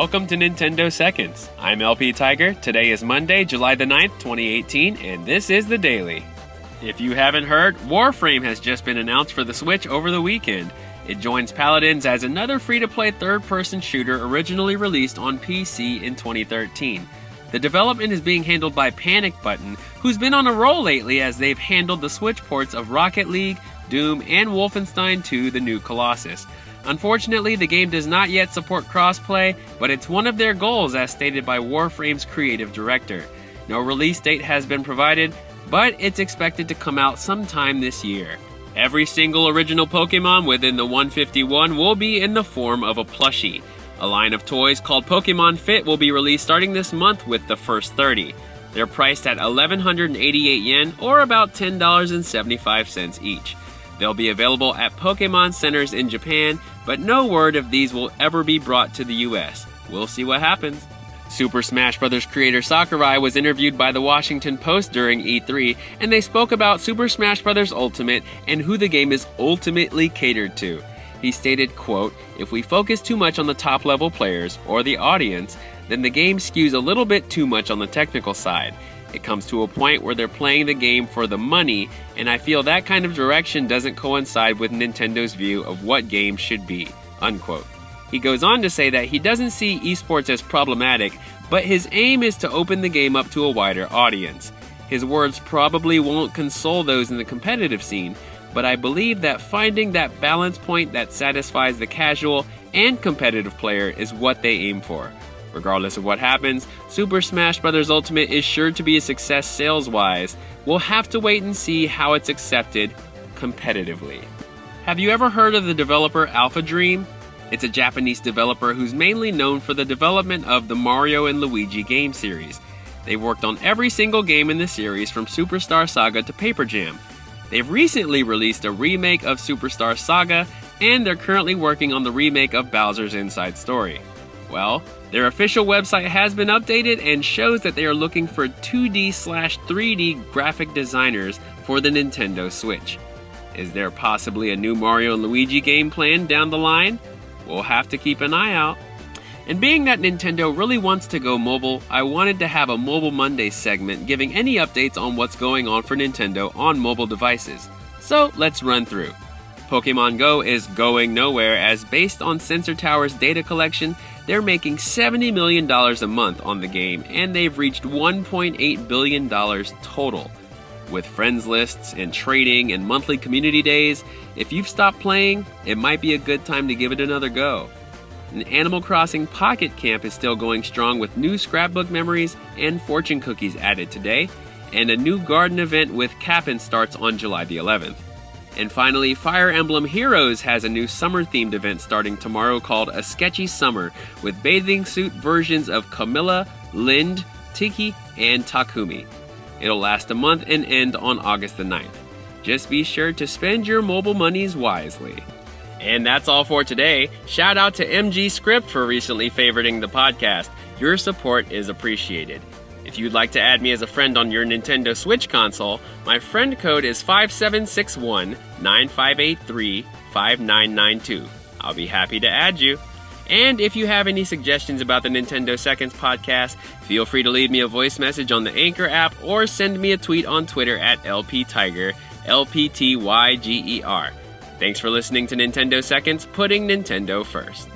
Welcome to Nintendo Seconds. I'm LP Tyger. Today is Monday, July the 9th, 2018, and this is the Daily. If you haven't heard, Warframe has just been announced for the Switch over the weekend. It joins Paladins as another free to play third person shooter originally released on PC in 2013. The development is being handled by Panic Button, who's been on a roll lately as they've handled the Switch ports of Rocket League, Doom, and Wolfenstein 2 The New Colossus. Unfortunately, the game does not yet support crossplay, but it's one of their goals as stated by Warframe's creative director. No release date has been provided, but it's expected to come out sometime this year. Every single original Pokemon within the 151 will be in the form of a plushie. A line of toys called Pokemon Fit will be released starting this month with the first 30. They're priced at 1188 yen or about $10.75 each. They'll be available at Pokemon centers in Japan, but no word if these will ever be brought to the US. We'll see what happens. Super Smash Bros. creator Sakurai was interviewed by the Washington Post during E3, and they spoke about Super Smash Bros. Ultimate and who the game is ultimately catered to. He stated, quote, If we focus too much on the top level players or the audience, then the game skews a little bit too much on the technical side. It comes to a point where they're playing the game for the money, and I feel that kind of direction doesn't coincide with Nintendo's view of what games should be. Unquote. He goes on to say that he doesn't see esports as problematic, but his aim is to open the game up to a wider audience. His words probably won't console those in the competitive scene, but I believe that finding that balance point that satisfies the casual and competitive player is what they aim for. Regardless of what happens, Super Smash Bros. Ultimate is sure to be a success sales wise. We'll have to wait and see how it's accepted competitively. Have you ever heard of the developer Alpha Dream? It's a Japanese developer who's mainly known for the development of the Mario and Luigi game series. They've worked on every single game in the series from Superstar Saga to Paper Jam. They've recently released a remake of Superstar Saga, and they're currently working on the remake of Bowser's Inside Story. Well, their official website has been updated and shows that they are looking for 2D slash 3D graphic designers for the Nintendo Switch. Is there possibly a new Mario and Luigi game planned down the line? We'll have to keep an eye out. And being that Nintendo really wants to go mobile, I wanted to have a Mobile Monday segment giving any updates on what's going on for Nintendo on mobile devices. So let's run through. Pokemon Go is going nowhere as based on Sensor Tower's data collection, they're making $70 million a month on the game and they've reached $1.8 billion total. With friends lists and trading and monthly community days, if you've stopped playing, it might be a good time to give it another go. An Animal Crossing Pocket Camp is still going strong with new scrapbook memories and fortune cookies added today, and a new garden event with Kapp'n starts on July the 11th. And finally, Fire Emblem Heroes has a new summer themed event starting tomorrow called A Sketchy Summer with bathing suit versions of Camilla, Linde, Tiki, and Takumi. It'll last a month and end on August the 9th. Just be sure to spend your mobile monies wisely. And that's all for today. Shout out to MG Script for recently favoriting the podcast. Your support is appreciated. If you'd like to add me as a friend on your Nintendo Switch console, my friend code is 5761 9583 5992. I'll be happy to add you. And if you have any suggestions about the Nintendo Seconds podcast, feel free to leave me a voice message on the Anchor app or send me a tweet on Twitter at LPTyger, L P T Y G E R. Thanks for listening to Nintendo Seconds, putting Nintendo first.